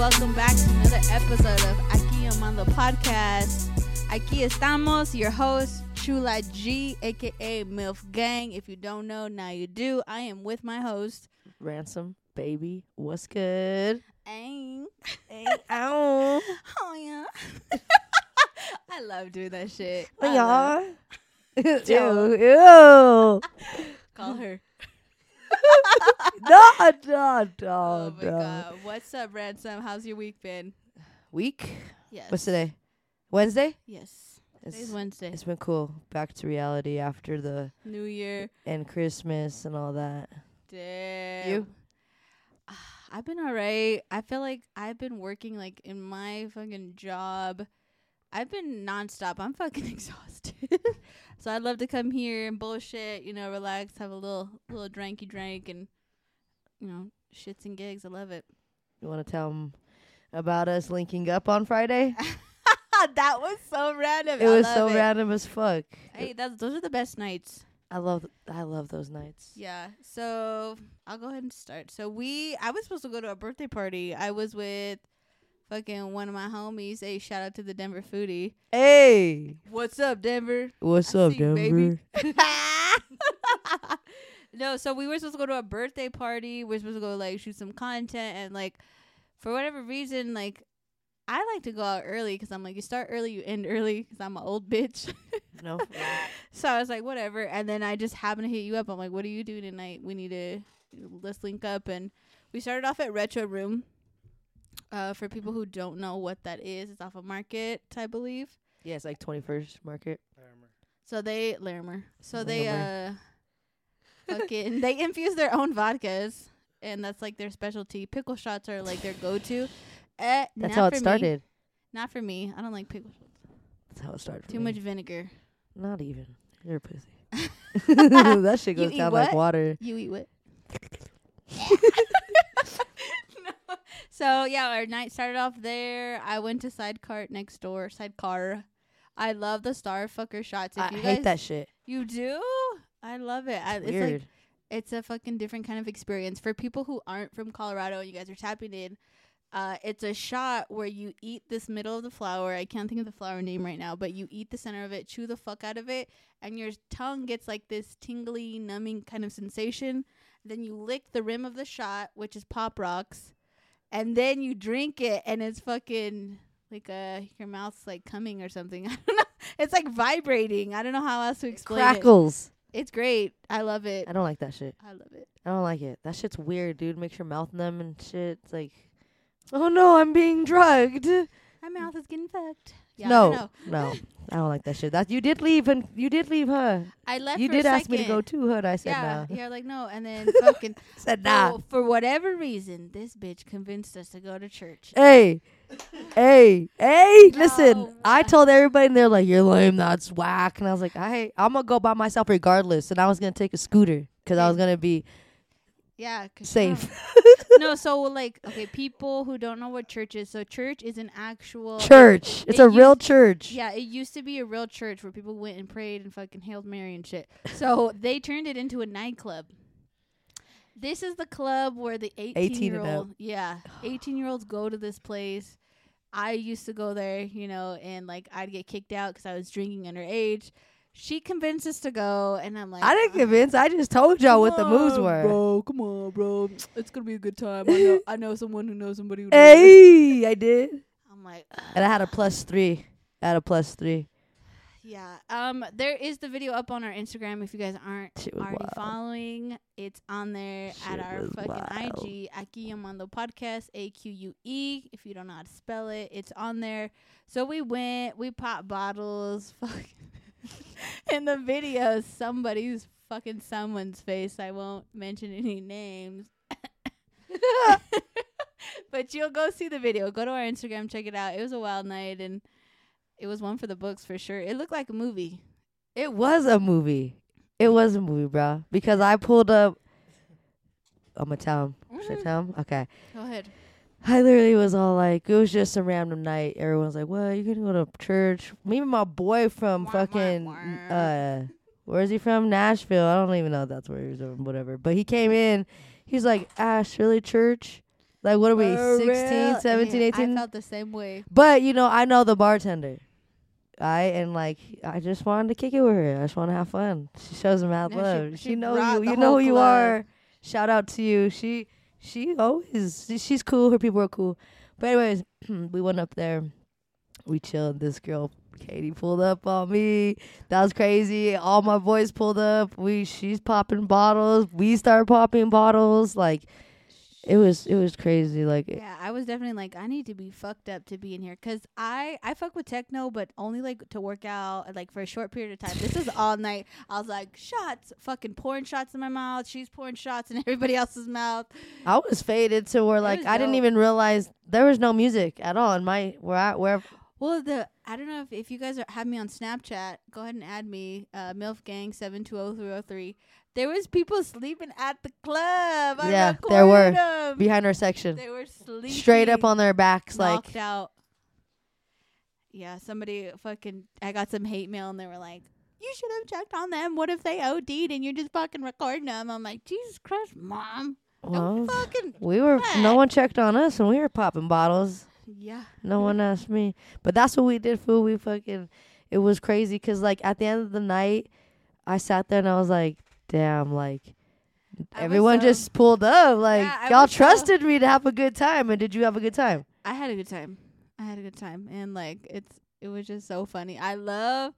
welcome back to another episode of Aque Yo Mando Podcast. Aquí estamos, your host, Chula G, aka MILF Gang. If you don't know, now you do. I am with my host, Ransom, baby, what's good? Aang. Ow. Oh, yeah. I love doing that shit. Oh, I love- yeah. ew, ew. Call her. No, no, no, Oh, my no. God. What's up, Ransom? How's your week been? Week? Yes. What's today? Wednesday? Yes. Today's It's, Wednesday. it's been cool. Back to reality after the New Year. and Christmas and all that. Damn. You? Ah, I've been alright. I feel like I've been working like in my fucking job. I've been nonstop. I'm fucking exhausted. so I'd love to come here and bullshit, you know, relax, have a little little dranky drink and you know, shits and gigs. I love it. You want to tell them about us linking up on Friday? that was so random. it I was so it. random as fuck. Hey, that's those are the best nights. I love I love those nights. Yeah. So I'll go ahead and start. So we I was supposed to go to a birthday party. I was with fucking one of my homies. Hey, shout out to the Denver foodie. Hey, What's up, Denver? what's I up, see you, Denver? no, so we were supposed to go to a birthday party. We are supposed to go like shoot some content and like for whatever reason like I like to go out early because I'm like you start early, you end early because I'm an old bitch. No, So I was like, whatever. And then I just happened to hit you up. I'm like, what are you doing tonight? We need to let's link up. And we started off at Retro Room. Uh, for people who don't know what that is, it's off of Market, I believe. yeah, it's like twenty first market. So they Larimer. So they Larimer. uh, fucking they infuse their own vodkas, and that's like their specialty. Pickle shots are like their go-to. Eh, That's how it me. started. Not for me. I don't like pickle shots. That's how it started. for Too me. much vinegar. Not even. You're a pussy. that shit goes eat down like water. You eat what? So yeah, our night started off there. I went to Sidecar next door. Sidecar. I love the Starfucker shots. If I you hate guys, that shit. You do? I love it. I, it's like Weird. it's a fucking different kind of experience for people who aren't from Colorado. and You guys are tapping in. Uh, it's a shot where you eat this middle of the flower. I can't think of the flower name right now, but you eat the center of it, chew the fuck out of it, and your tongue gets like this tingly, numbing kind of sensation. Then you lick the rim of the shot, which is pop rocks, and then you drink it, and it's fucking like uh your mouth's like coming or something. I don't know. It's like vibrating. I don't know how else to explain it. Crackles. It's great. I love it. I don't like that shit. I love it. I don't like it. That shit's weird, dude. Makes your mouth numb and shit. It's like, oh no, I'm being drugged. My mouth is getting fucked. Yeah, no, know. no, I don't like that shit. That you did leave and you did leave, her. I left. You did ask me to go to huh? And I said Yeah, no. yeah, like no, and then fucking Said nah. for, for whatever reason, this bitch convinced us to go to church. Hey, hey, hey! Listen, No. I told everybody, and they're like, "You're lame. That's whack." And I was like, "I, I'm gonna go by myself regardless." And I was gonna take a scooter because I was gonna be Yeah, safe. no, so like okay, people who don't know what church is. So church is an actual church. It's It a real church. Yeah, it used to be a real church where people went and prayed and fucking hailed Mary and shit. So they turned it into a nightclub. This is the club where the 18, 18 year old, yeah, 18 year olds go to this place. I used to go there, you know, and like I'd get kicked out because I was drinking underage. She convinced us to go, and I'm like, I didn't convince. I just told y'all what the moves were. Bro, come on, bro. It's gonna be a good time. I know, I know someone who knows somebody who. knows. Hey, I did. I'm like, And I had a plus three. I had a plus three. Yeah. Um. There is the video up on our Instagram. If you guys aren't already wild. following, it's on there Shit at our fucking wild. IG. Aque Yo Mando Podcast. A Q U E. If you don't know how to spell it, it's on there. So we went. We popped bottles. Fuck. In the video, somebody's fucking someone's face. I won't mention any names. but you'll go see the video. Go to our Instagram, check it out. It was a wild night and it was one for the books for sure. It looked like a movie. It was a movie. It was a movie, bro. Because I pulled up. I'm gonna tell him. Should I mm-hmm. tell him? Okay. Go ahead. I literally was all like, it was just a random night. Everyone's like, "What? You gonna go to church?" Me and my boy from Wah, wah, fucking wah. uh, where's he from? Nashville. I don't even know if that's where he's from. Whatever. But he came in. He's like, "Ash, really church?" Like what are we? For 16, real? 17, Yeah, 18? I felt the same way. But you know, I know the bartender. I and like I just wanted to kick it with her. I just want to have fun. She shows mad No, she- love. She, she know brought you. You know who you are. Shout out to you. She she always she's cool. Her people are cool. But anyways, we went up there. We chilled. This girl Katie pulled up on me. That was crazy. All my boys pulled up. We she's popping bottles. We start popping bottles. Like it was it was crazy like yeah i was definitely like i need to be fucked up to be in here. Because i i fuck with techno but only like to work out like for a short period of time. This is all night. I was like shots fucking pouring shots in my mouth. She's pouring shots in everybody else's mouth. I was faded to where like i dope. didn't even realize there was no music at all in my where i where well, the I don't know if, if you guys are, have me on Snapchat, go ahead and add me, uh, MilfGang72003. There was people sleeping at the club. I Yeah, there were. recorded 'em. behind our section, They were sleeping straight up on their backs, like out. Yeah, somebody fucking. I got some hate mail, and they were like, "You should have checked on them. What if they OD'd and you're just fucking recording them?" I'm like, "Jesus Christ, mom, well, fucking we were no one checked on us and we were popping bottles. yeah." No one asked me, but that's what we did. Fool, we fucking it was crazy because like at the end of the night, I sat there and I was like, damn, like. I was Everyone just um, pulled up, like Yeah, y'all so- uh, trusted me to have a good time, and did you have a good time? I had a good time. I had a good time, and like it's it was just so funny. I love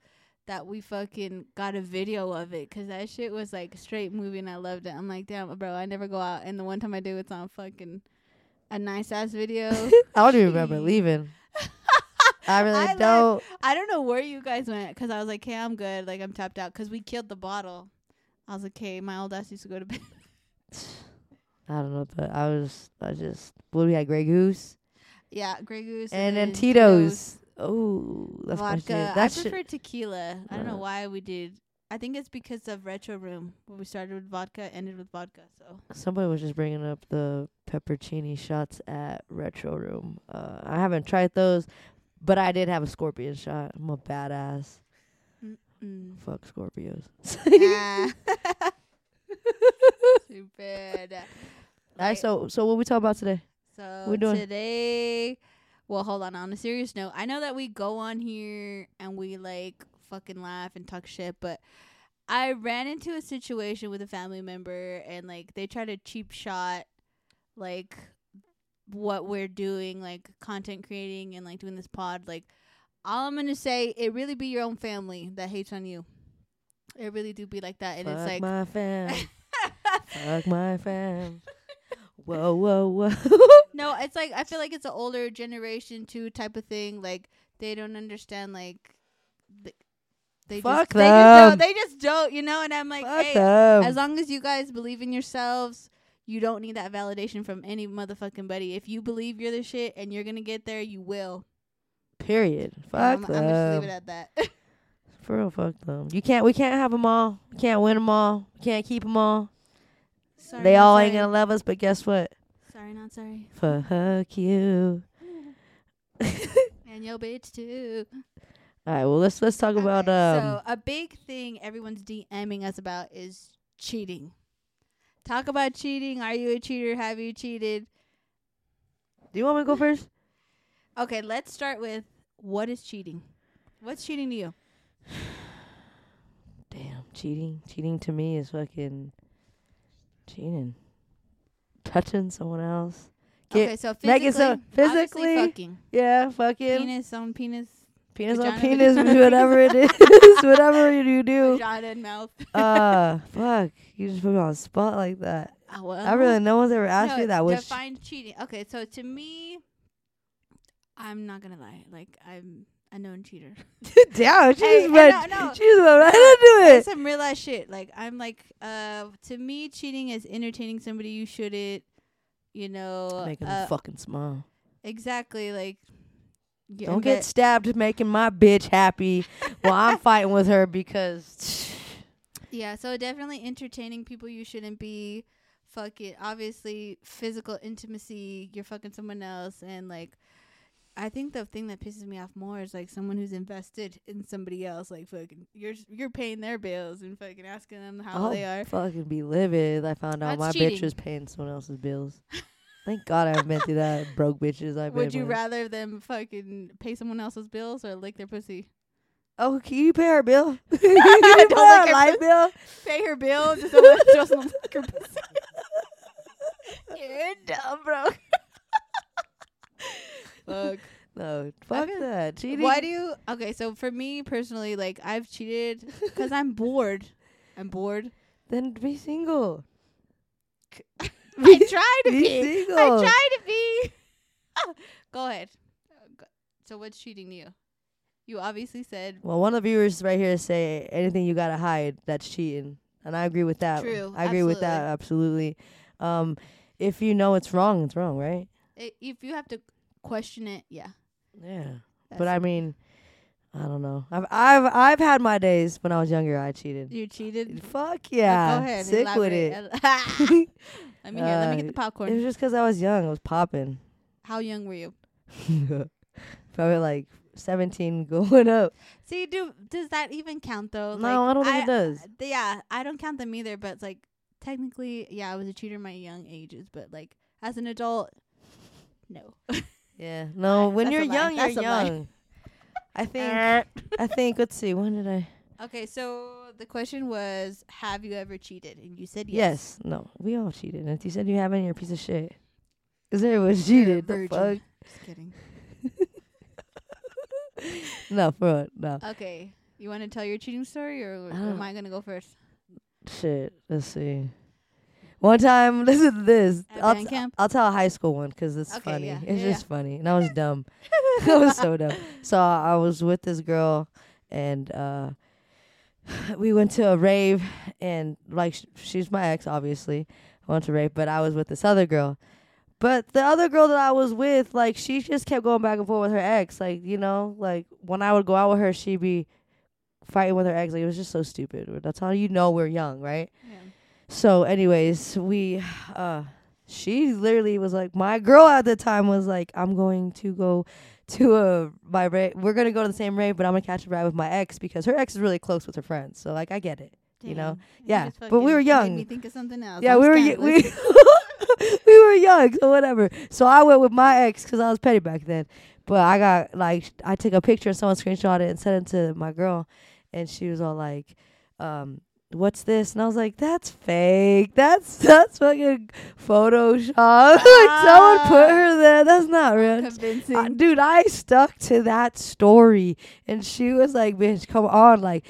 that we fucking got a video of it 'cause that shit was like straight movie, and I loved it. I'm like, damn, bro, I never go out, and the one time I do, it's on fucking a nice ass video. I don't even remember leaving. I really I don't. I don't know where you guys went because I was like, hey, I'm good, like I'm tapped out 'cause we killed the bottle. I was like, hey, my old ass used to go to bed. I don't know, but I was, I just, what we had, Grey Goose yeah, Grey Goose and then then Tito's. Oh, that's my shit. vodka. I That prefer tequila. I don't know why we did. I think it's because of Retro Room, where we started with vodka, ended with vodka. So Somebody was just bringing up the peppercini shots at Retro Room. Uh, I haven't tried those, but I did have a scorpion shot. I'm a badass. Mm. Fuck Scorpios. Ah. stupid. Alright, so so what we talk about today? So we doing? today, well, hold on. On a serious note, I know that we go on here and we like fucking laugh and talk shit, but I ran into a situation with a family member and like they tried to cheap shot like what we're doing, like content creating and like doing this pod. Like, all I'm gonna say, it really be your own family that hates on you. It really do be like that, and Fuck it's like. my fam. Fuck my fam. Whoa, whoa, whoa. No, it's like I feel like it's an older generation too type of thing. Like they don't understand like th- they Fuck just, They just them. don't, they just don't, you know. And I'm like, Fuck hey, them. as long as you guys believe in yourselves, you don't need that validation from any motherfucking buddy. If you believe you're the shit and you're gonna get there, you will. Period. Fuck I'm, them. I'm just leave it at that. For real, fuck them. You can't. We can't have 'em all. We can't win them all. We can't keep them all. sorry, they all sorry. ain't gonna love us. But guess what? Sorry, not sorry. Fuck you. And yo, bitch too. All right. Well, let's let's talk about um. so a big thing everyone's DMing us about is cheating. Talk about cheating. Are you a cheater? Have you cheated? do you want me to go first? Okay, let's start with what is cheating? What's cheating to you? Damn, cheating. Cheating to me is fucking cheating. Touching someone else. Get- okay, so physically, so- physically, fucking Yeah, fucking penis on penis, penis on penis, whatever it is, whatever you do. vagina, and mouth. Uh, fuck. You just put me on the spot like that. Ah, well, I really, no one's ever asked no, me that. Which define cheating. Okay, so to me, I'm not gonna lie. Like I'm a known cheater. Damn, she Hey, just went. no, no. She just went right into it. some real ass shit. Like I'm like, uh, to me, cheating is entertaining somebody you shouldn't. You know, Making uh, them fucking smile. exactly like. Don't get stabbed making my bitch happy while I'm fighting with her because Yeah, so definitely entertaining people you shouldn't be. Fuck it. Obviously, physical intimacy. You're fucking someone else, and like, I think the thing that pisses me off more is like someone who's invested in somebody else. Like, fucking, you're you're paying their bills and fucking asking them how I'll they are. fucking be livid. I found out That's my cheating. bitch was paying someone else's bills. Thank God I haven't been through that. Broke bitches. I've Would you with. rather them fucking pay someone else's bills or lick their pussy? Oh, can you pay our bill? can you pay our light bill? Pay her bill just so just don't lick her pussy. You're dumb, bro. Fuck. No, fuck that. Cheating. Why do you? Okay, so for me personally, like I've cheated because I'm bored. I'm bored. then be single? I try to be be. I single. try to be. Go ahead. So what's cheating to you? You obviously said Well, one of the viewers right here say anything you gotta hide, that's cheating, and I agree with that. True, I agree with that absolutely. Um, if you know it's wrong, it's wrong, right? if you have to question it, yeah. Yeah. But that's- I mean, I don't know. I've I've I've had my days when I was younger. I cheated. you cheated. Fuck Uh, yeah. Go ahead. Sick with it. let me hear. Let me get the popcorn. It was just because I was young. I was popping. How young were you? Probably like 17 going up. See, do does that even count though? no, Like, I don't think it does. Yeah, I don't count them either. But it's like technically, yeah, I was a cheater my young ages. But like as an adult, no. Yeah. No, when That's you're young, you're young. I think I think let's see, when did I Okay, so the question was, have you ever cheated? And you said Yes. yes. No. We all cheated. And if you said you haven't, you're a piece of shit. Cause everyone's You're cheated. The fuck? Just kidding. No, for what? No. Okay, you want to tell your cheating story, or I am I gonna go first? Shit. Let's see. One time, listen to this. At I'll, band t- camp? I'll tell a high school one because it's Okay, funny. yeah, It's yeah, just funny. And I was dumb. I was so dumb. So I was with this girl, and uh, we went to a rave, and like sh- she's my ex, obviously. I went to rave, but I was with this other girl. But the other girl that I was with, like she just kept going back and forth with her ex. Like you know, like when I would go out with her, she'd be fighting with her ex. Like it was just so stupid. That's how you know we're young, right? Yeah. So, anyways, we, uh, she literally was like, my girl at the time was like, I'm going to go to a my rave. We're gonna go to the same rave, but I'm gonna catch a ride with my ex because her ex is really close with her friends. So, like, I get it. You know? Yeah, just but we were made young. me think of something else. yeah, I'm we were y- we we were young, so whatever. So I went with my ex because I was petty back then. But I got like I took a picture and someone screenshot it and sent it to my girl, and she was all like, um. What's this? And I was like, "That's fake. That's that's fucking Photoshop. like someone put her there. That's not real." convincing. Uh, dude, I stuck to that story, and she was like, "Bitch, come on!" Like,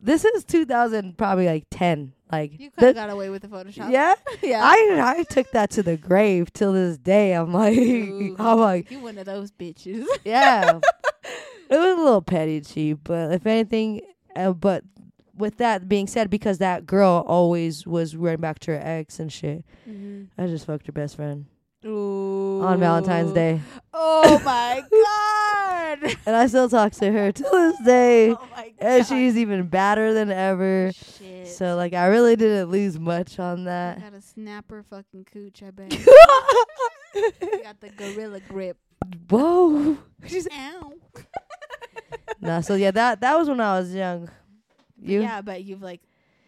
this is 2000, probably like 10. Like, you could that- have got away with the Photoshop. yeah, yeah. I I took that to the grave till this day. I'm like, Ooh, I'm like, you one of those bitches. yeah. it was a little petty, cheap, but if anything, uh, but with that being said, because that girl always was running back to her ex and shit, mm-hmm. I just fucked her best friend Ooh. on Valentine's Day, Oh my god. and I still talk to her till this day, oh my god. and she's even badder than ever. Shit. So like, I really didn't lose much on I that. got a snapper fucking cooch. I bet. I got the gorilla grip. Whoa. She's ow. nah, so yeah, that that was when I was young. You? Yeah, but you've like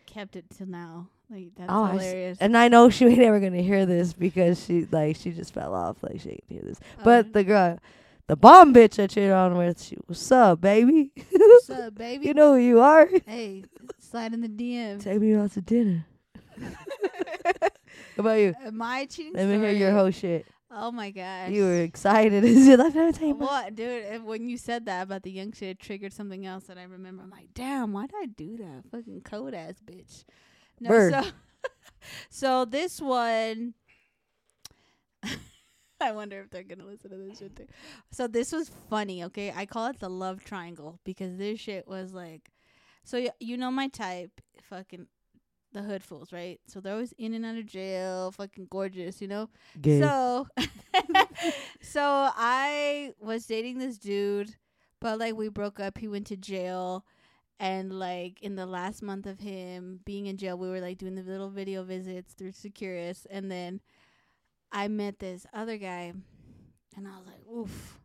kept it till now. Like that's Oh, I s- hilarious. And I know she ain't ever gonna hear this because she like she just fell off. Like she ain't hear this. But Um, the girl, the bomb bitch I cheated on with, she what's up, baby? what's up, baby? you know who you are. hey, slide in the DM. Take me out to dinner. How about you? Uh, My cheating Let me hear your whole shit. Oh my gosh. You were excited. Is it never tell you about- What, dude? When you said that about the young shit, it triggered something else that I remember. I'm like, damn, why did I do that? Fucking cold ass bitch. No, Bird. so so this one. I wonder if they're gonna listen to this shit too. So this was funny, okay? I call it the love triangle because this shit was like, so y- you know my type, fucking the hood fools, right? So they're always in and out of jail, fucking gorgeous, you know. Gay. So, so I was dating this dude, but like we broke up. He went to jail, and like in the last month of him being in jail, we were like doing the little video visits through Securus, and then I met this other guy, and I was like, oof,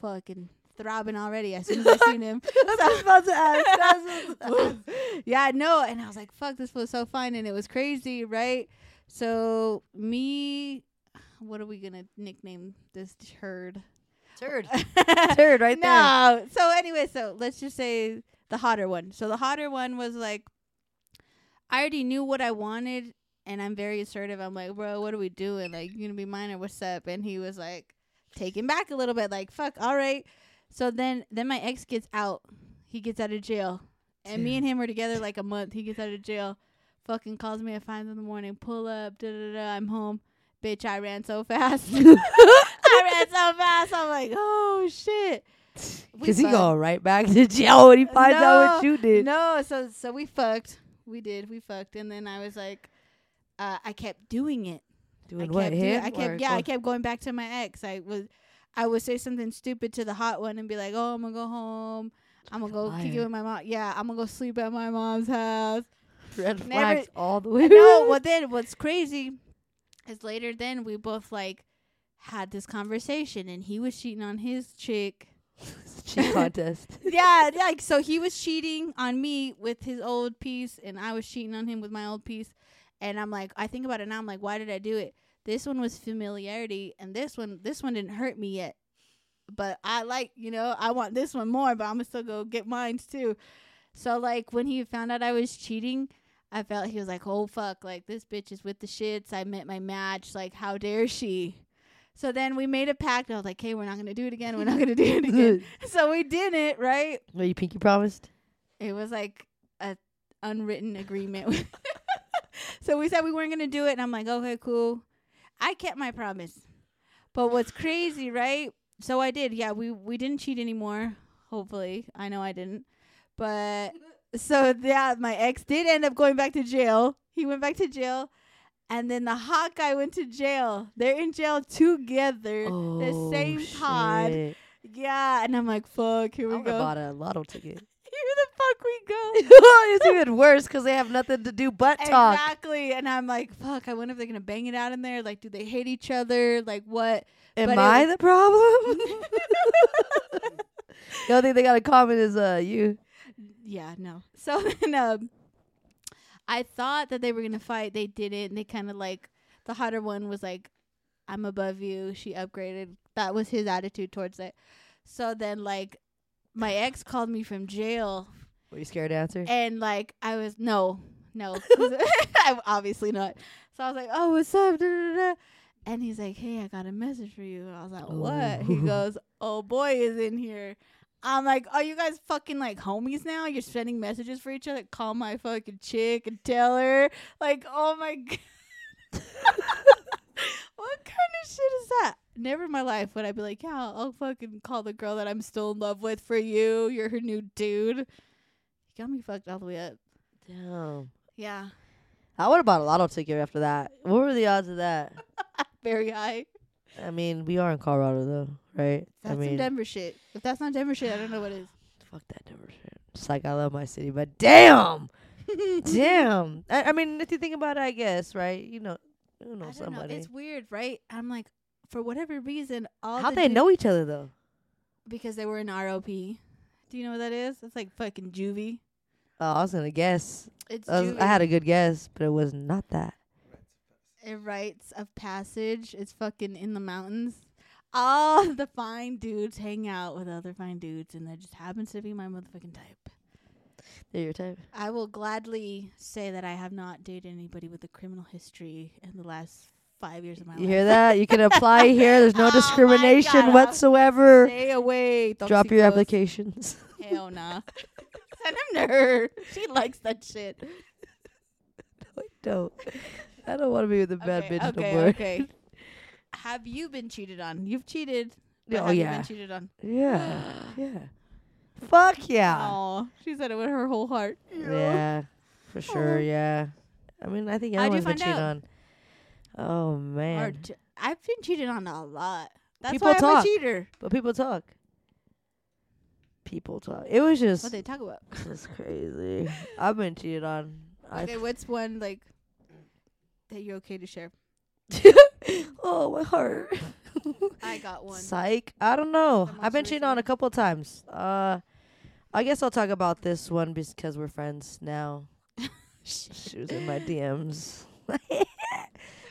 fucking throbbing already as soon as I seen him. That's was about to ask. That's what I was about to ask. yeah, no, and I was like, fuck, this was so fun, and it was crazy, right? So me, what are we gonna nickname this herd? Turd. Turd right there. no. So anyway, so let's just say the hotter one. So the hotter one was like, I already knew what I wanted, and I'm very assertive. I'm like, bro, what are we doing? Like, you gonna be mine or what's up? And he was like, taken back a little bit, like, fuck, all right. So then, then my ex gets out. He gets out of jail, and me and him were together like a month. He gets out of jail, fucking calls me at five in the morning. Pull up, da da da. I'm home. Bitch, I ran so fast. I ran so fast. I'm like, oh shit. Cause he going right back to jail when he finds out what you did. No, so so we fucked. We did. We fucked, and then I was like, uh, I kept doing it. I Doing what? kept do- I kept yeah. I kept going back to my ex. I was. I would say something stupid to the hot one and be like, "Oh, I'm gonna go home. I'm gonna go kick it Liar. with my mom. Yeah, I'm gonna go sleep at my mom's house." red Never- flags all the way. no, well then what's crazy is later then we both like had this conversation and he was cheating on his chick. cheat contest. yeah, like so he was cheating on me with his old piece and I was cheating on him with my old piece. And I'm like, I think about it now, I'm like, why did I do it? This one was familiarity and this one this one didn't hurt me yet. But I like, you know, I want this one more, but I'm gonna still go get mine too. So like when he found out I was cheating, I felt he was like, "Oh fuck, like this bitch is with the shits. I met my match. Like how dare she?" So then we made a pact. I was like, "Hey, we're not gonna do it again. We're not gonna do it again." so we didn't, right? What you pinky promised? It was like a unwritten agreement. so we said we weren't gonna do it, and I'm like, "Okay, cool." I kept my promise. But what's crazy, right? So I did. Yeah, we we didn't cheat anymore. Hopefully, I know I didn't. But so yeah, my ex did end up going back to jail. He went back to jail, and then the hot guy went to jail. They're in jail together. Oh, the same pod. Yeah, and I'm like, fuck, here we have go. bought a lotto ticket. The fuck we go. it's even worse because they have nothing to do but talk. Exactly. And I'm like, fuck, I wonder if they're gonna bang it out in there. Like, do they hate each other? Like what? Am but I was- the problem? the only thing they got in common is uh you. Yeah, no. So then um I thought that they were gonna fight. They didn't. They kinda like the hotter one was like, I'm above you. She upgraded. That was his attitude towards it. So then like my ex called me from jail Were you scared to answer? and like I was no, no, I'm obviously not. So I was like, "Oh, what's up?" Da, da, da. And he's like, "Hey, I got a message for you." And I was like, oh. "What?" He Oh. goes, "Oh boy, is in here." I'm like, "Are you guys fucking like homies now? You're sending messages for each other? Call my fucking chick and tell her like, oh my god." what kind of shit is that? Never in my life would I be like, yeah, I'll, fucking call the girl that I'm still in love with for you. You're her new dude. You got me fucked all the way up. Damn. Yeah, I would have bought a lotto ticket after that. What were the odds of that? very high. I mean, we are in Colorado though, right? That's I mean, some Denver shit. If that's not Denver shit, I don't know what is. fuck that Denver shit. It's like I love my city, but damn, damn. I, I mean, if you think about it, I guess, right? You know, you know I don't somebody. know. It's weird, right? I'm like, for whatever reason, all How the they know each other though? because they were in ROP. Do you know what that is? It's like fucking juvie. Oh, I was gonna guess. It's I, was, juvie. I had a good guess, but it was not that. It rites of passage. It's fucking in the mountains. All the fine dudes hang out with other fine dudes, and that just happens to be my motherfucking type. They're your type. I will gladly say that I have not dated anybody with a criminal history in the last five years of my You life. You hear that? You can apply here. There's no Oh discrimination whatsoever. Stay away. Drop your applications. Hell nah. Send him to her. She likes that shit. no, I don't. I don't want to be with a bad okay, bitch okay, no more. okay. have you been cheated on? You've cheated. Oh have you yeah, been cheated on? yeah, yeah. Fuck yeah. Oh, she said it with her whole heart. Yeah, for sure. Aw. Yeah. I mean, I think everyone's been cheated out? on. Oh man, ch- I've been cheated on a lot. That's People why I'm talk. a cheater. but people talk. People talk. It was just What they talk about? it's crazy. I've been cheated on. Okay, what's one like that you're okay to share? Oh my heart. I got one. Psych. I don't know. I've been cheated on a couple times. Uh, I guess I'll talk about this one because we're friends now. She was in my DMs.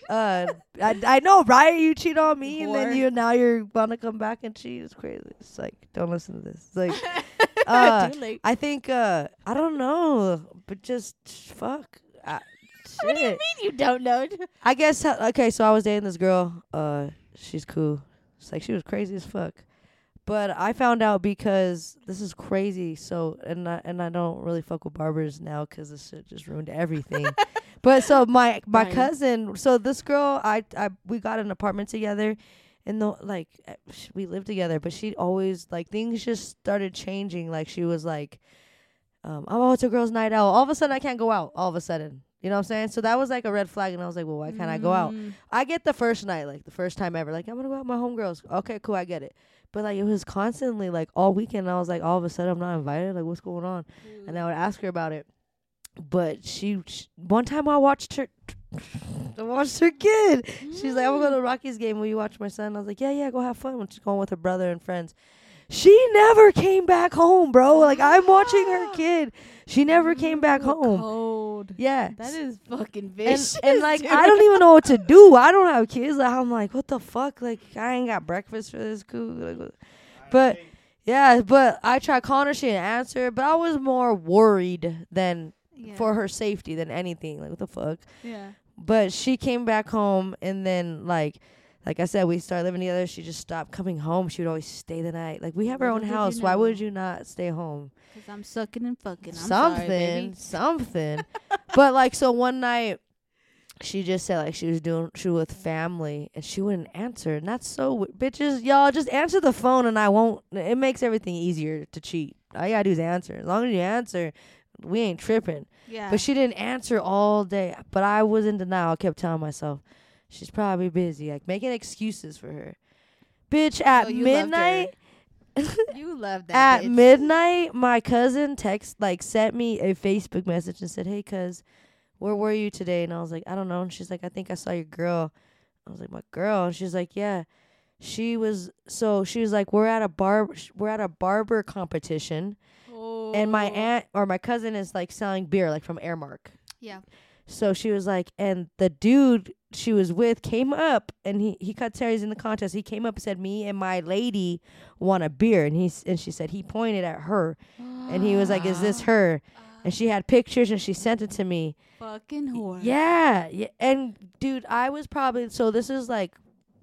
Uh, I I know, right? You cheat on me, and then you now you're about to come back and cheat. It's crazy. It's like don't listen to this. It's like uh, I think uh, I don't know, but just fuck. I, What do you mean you don't know? I guess okay. So I was dating this girl. Uh, she's cool. It's like she was crazy as fuck. But I found out because this is crazy. So and I, and I don't really fuck with barbers now because this shit just ruined everything. but so my my cousin. So this girl, I I we got an apartment together. And the like, eh, we lived together, but she always like things just started changing. Like she was like, um, "Oh, it's a girls' night out." All of a sudden, I can't go out. All of a sudden, you know what I'm saying? So that was like a red flag, and I was like, "Well, why can't I go out?" Mm. I get the first night, like the first time ever. Like I'm gonna go out with my homegirls. Okay, cool, I get it. But like it was constantly like all weekend. And I was like, all of a sudden I'm not invited. Like what's going on? And I would ask her about it. But she, sh one time I watched her. I watched her kid. She's like, I'm gonna go to mm. Rockies game. Will you watch my son? I was like, Yeah, yeah, go have fun. When she's going with her brother and friends. She never came back home, bro. Like I'm watching her kid. She never mm, came back home. Cold. Yeah. That is fucking vicious. and like dude. I don't even know what to do. I don't have kids. Like, I'm like, what the fuck? Like I ain't got breakfast for this cool. But yeah, but I tried calling her. She didn't answer. But I was more worried than yeah. for her safety than anything. Like what the fuck? Yeah. But she came back home, and then like. Like I said, we started living together. She just stopped coming home. She would always stay the night. Like we have our own did you house. Why would you not stay home? Cause I'm sucking and fucking. I'm something, Sorry, something. but like, so one night, she just said like she was doing she was with family and she wouldn't answer, and that's so w- bitches, y'all just answer the phone and I won't. It makes everything easier to cheat. All you gotta do is answer. As long as you answer, we ain't tripping. Yeah. But she didn't answer all day. But I was in denial. I kept telling myself she's probably busy, like making excuses for her. Bitch, at Oh, you loved her. midnight. you love that. At bitch. midnight, my cousin text like sent me a Facebook message and said, "Hey, cuz, where were you today?" And I was like, "I don't know." And she's like, "I think I saw your girl." I was like, "My girl?" And she's like, "Yeah." She was so she was like, "We're at a bar. We're at a barber competition, and my Oh. aunt or my cousin is like selling beer, like from Aramark." Yeah. So she was like, and the dude she was with came up and he he cut Terry's in the contest. He came up and said, "Me and my lady want a beer," and he and she said he pointed at her and he was like, "Is this her?" And she had pictures and she ah. sent it to me. Fucking whore. Yeah, yeah. And dude, I was probably so this is like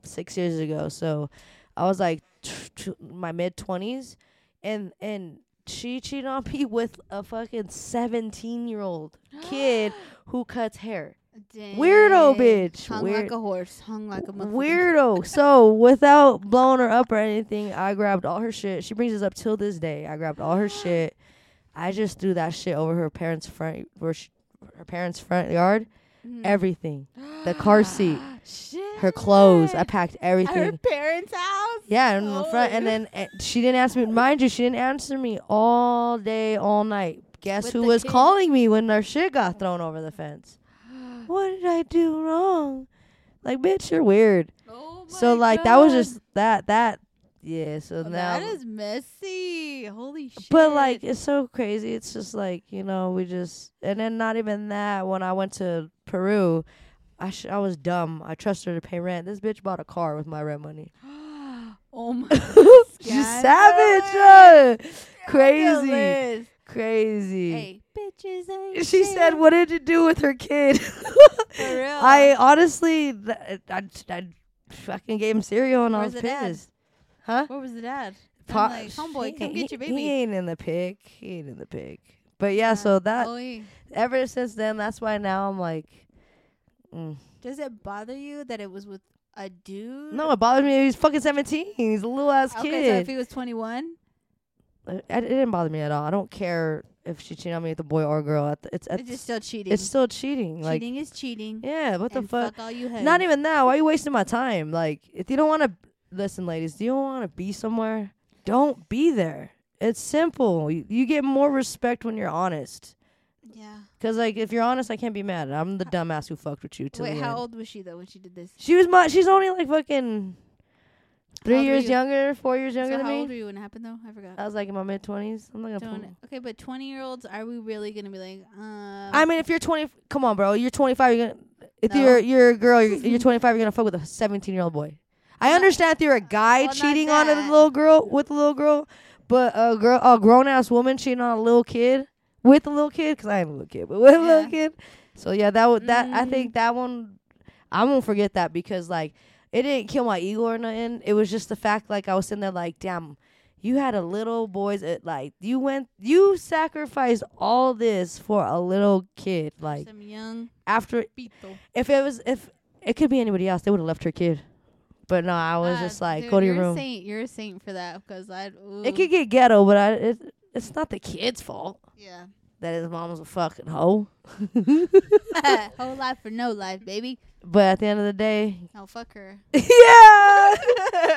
six years ago. So I was like t- t- my mid twenties, and and she cheated on me with a fucking seventeen year old kid who cuts hair. Weirdo bitch. Hung Weird. like a horse. Hung like a motherfucking- Weirdo. so without blowing her up or anything, I grabbed all her shit. She brings us up till this day. I grabbed all her shit. I just threw that shit over her parents' front, where she, her parents' front yard. Mm. Everything, the car seat, Shit. her clothes. I packed everything. At her parents' house. Yeah, in the Oh front, and then uh, she didn't answer me. Mind you, she didn't answer me all day, all night. Guess With who was kid. calling me when our shit got thrown over the fence? What did I do wrong? Like, bitch, you're weird. Oh my So like that was just that that yeah. So Oh, now, that is messy. Holy shit. but like it's so crazy. It's just like you know we just and then not even that. When I went to Peru, I sh- I was dumb. I trusted her to pay rent. This bitch bought a car with my rent money. oh my. She's savage. uh, crazy, crazy. Hey, bitches ain't She said, "What did you do with her kid?" For real. I honestly, th- I, I fucking gave him cereal and I Where's was pissed. Huh? Where was the dad? Pa- like, homeboy, come get your baby. He ain't in the pic. He ain't in the pic. But yeah, so that yeah. ever since then, that's why now I'm like, mm. Does it bother you that it was with a dude? no, it bothers me. He's fucking 17. He's a little ass Okay, so kid. if he was 21, Uh, it, it didn't bother me at all. I don't care if she cheated on me with a boy or a girl. At the- It's it's it's, just still cheating. it's still cheating. Like cheating is cheating. yeah, what the and fuck? all you have. Not even that. Why are you wasting my time? Like if you don't want to listen, ladies, do you want to be somewhere? Don't be there. It's simple. You, you get more respect when you're honest. Yeah. Cause like if you're honest, I can't be mad. I'm the dumbass who fucked with you. Till Wait, how end. old was she though when she did this? She was my. She's only like fucking three years you? younger, four years younger so than how old me. were you when it happened though? I forgot. I was like in my mid twenties. I'm not gonna. Don't- Pull. okay, but 20 year olds, are we really gonna be like, um? I mean, if you're 20, come on, bro. You're 25. You're gonna. If No. you're you're a girl, you're, you're 25, you're gonna fuck with a 17 year old boy. I understand if you're a guy Well, cheating on a little girl with a little girl, but a girl, a grown ass woman cheating on a little kid with a little kid, because I ain't a little kid, but with a little kid. So yeah, that would that I Mhm. think that one, I won't forget that because like it didn't kill my ego or nothing. It was just the fact like I was sitting there like, damn, you had a little boy's it like you went you sacrificed all this for a little kid like Some young after if it was if it could be anybody else, they would have left her kid. But no, I was Ah, just like, dude, go to your you're room. A saint. You're a saint for that because I. It could get ghetto, but I it, it's not the kid's fault Yeah. that his mom was a fucking hoe. Whole life for no life, baby. But at the end of the day, Oh fuck her. yeah,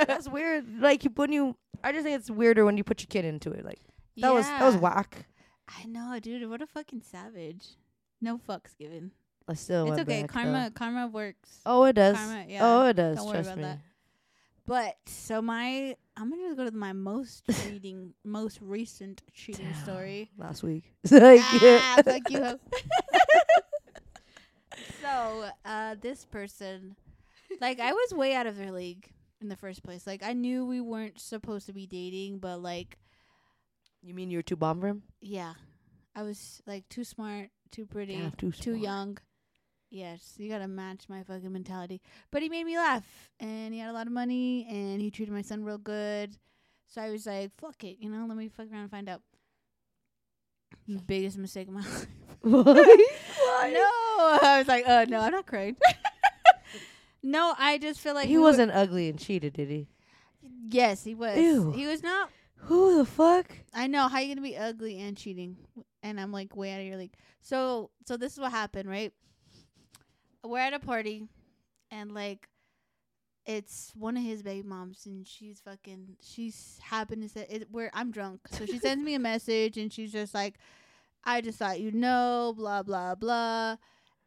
that's weird. Like you when you, I just think it's weirder when you put your kid into it. Like that was that was Yeah. whack. I know, dude. What a fucking savage. No fucks given. I still it's okay. back, karma, karma works. Oh, it does. Karma, yeah. Oh, it does. Don't worry Trust about me. that. But so my, I'm gonna just go to my most reading, most recent cheating Damn. story. Last week. ah, fuck you. so, uh, this person, like, I was way out of their league in the first place. Like, I knew we weren't supposed to be dating, but like, You mean you were too bomb for him? yeah, I was like too smart, too pretty, Damn, too too smart. young. Yes, you gotta match my fucking mentality. But he made me laugh, and he had a lot of money, and he treated my son real good. So I was like, "Fuck it," you know. Let me fuck around and find out. The biggest mistake of my life. Why? No, I was like, "Uh, no, I'm not crying." no, I just feel like he we wasn't ugly and cheated, did he? Yes, he was. Ew. He was not. Who the fuck? I know how you gonna be ugly and cheating, and I'm like way out of your league. So, so this is what happened, right? We're at a party, and like, it's one of his baby moms, and she's fucking, she's happened to say, it, where I'm drunk, so she sends me a message, and she's just like, I just thought you'd know, blah blah blah,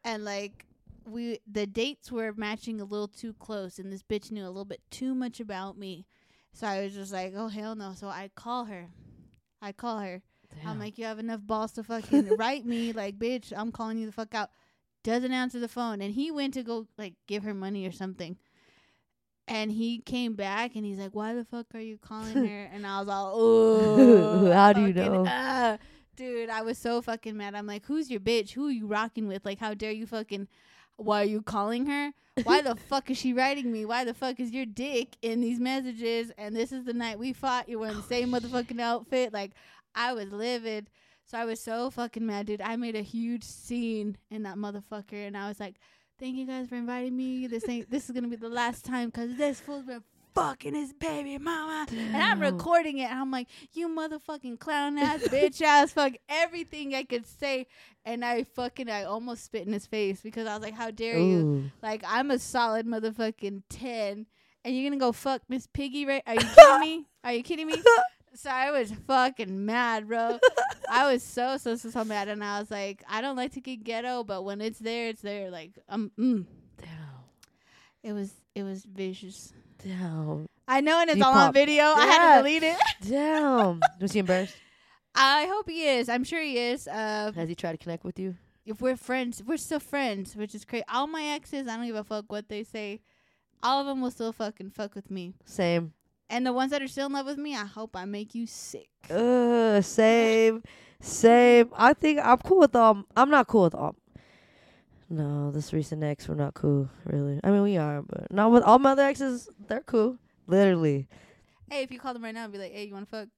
and like. We the dates were matching a little too close, and this bitch knew a little bit too much about me. So I was just like, oh hell no. So I call her. I call her. I'm like, you have enough balls to fucking write me, like, bitch, I'm calling you the fuck out. Doesn't answer the phone. And he went to go like give her money or something. And he came back and he's like, Why the fuck are you calling her? and I was all, Oh How do you know? Uh, dude, I was so fucking mad. I'm like, Who's your bitch? Who are you rocking with? Like, how dare you fucking why are you calling her? Why the fuck is she writing me? Why the fuck is your dick in these messages? And this is the night we fought. you were in the same motherfucking outfit. Like, I was livid. So I was so fucking mad, dude. I made a huge scene in that motherfucker, and I was like, "Thank you guys for inviting me. This ain't. This is gonna be the last time, cause this fool's been fucking his baby mama." And I'm recording it, and I'm like, "You motherfucking clown ass, bitch ass, fuck everything I could say." And I fucking, I almost spit in his face because I was like, "How dare you?" Like I'm a solid motherfucking ten, and you're gonna go fuck Miss Piggy, right? Are you kidding me? Are you kidding me? So I was fucking mad, bro. I was so so so so mad, and I was like, I don't like to get ghetto, but when it's there, it's there. Like um, mm. Damn. it was it was vicious. Damn. I know, and it's all on video. I had to delete it. Damn. Was he embarrassed? I hope he is. I'm sure he is. Uh, Has he tried to connect with you? if we're friends, we're still friends, which is crazy. All my exes, I don't give a fuck what they say. All of them will still fucking fuck with me. Same. And the ones that are still in love with me, I hope I make you sick. Uh, same. Same. I think I'm cool with all. I'm not cool with all. No, this recent ex, we're not cool, really. I mean, we are, but not with all my other exes. They're cool, literally, Hey, if you call them right now and be like, hey, you want to fuck?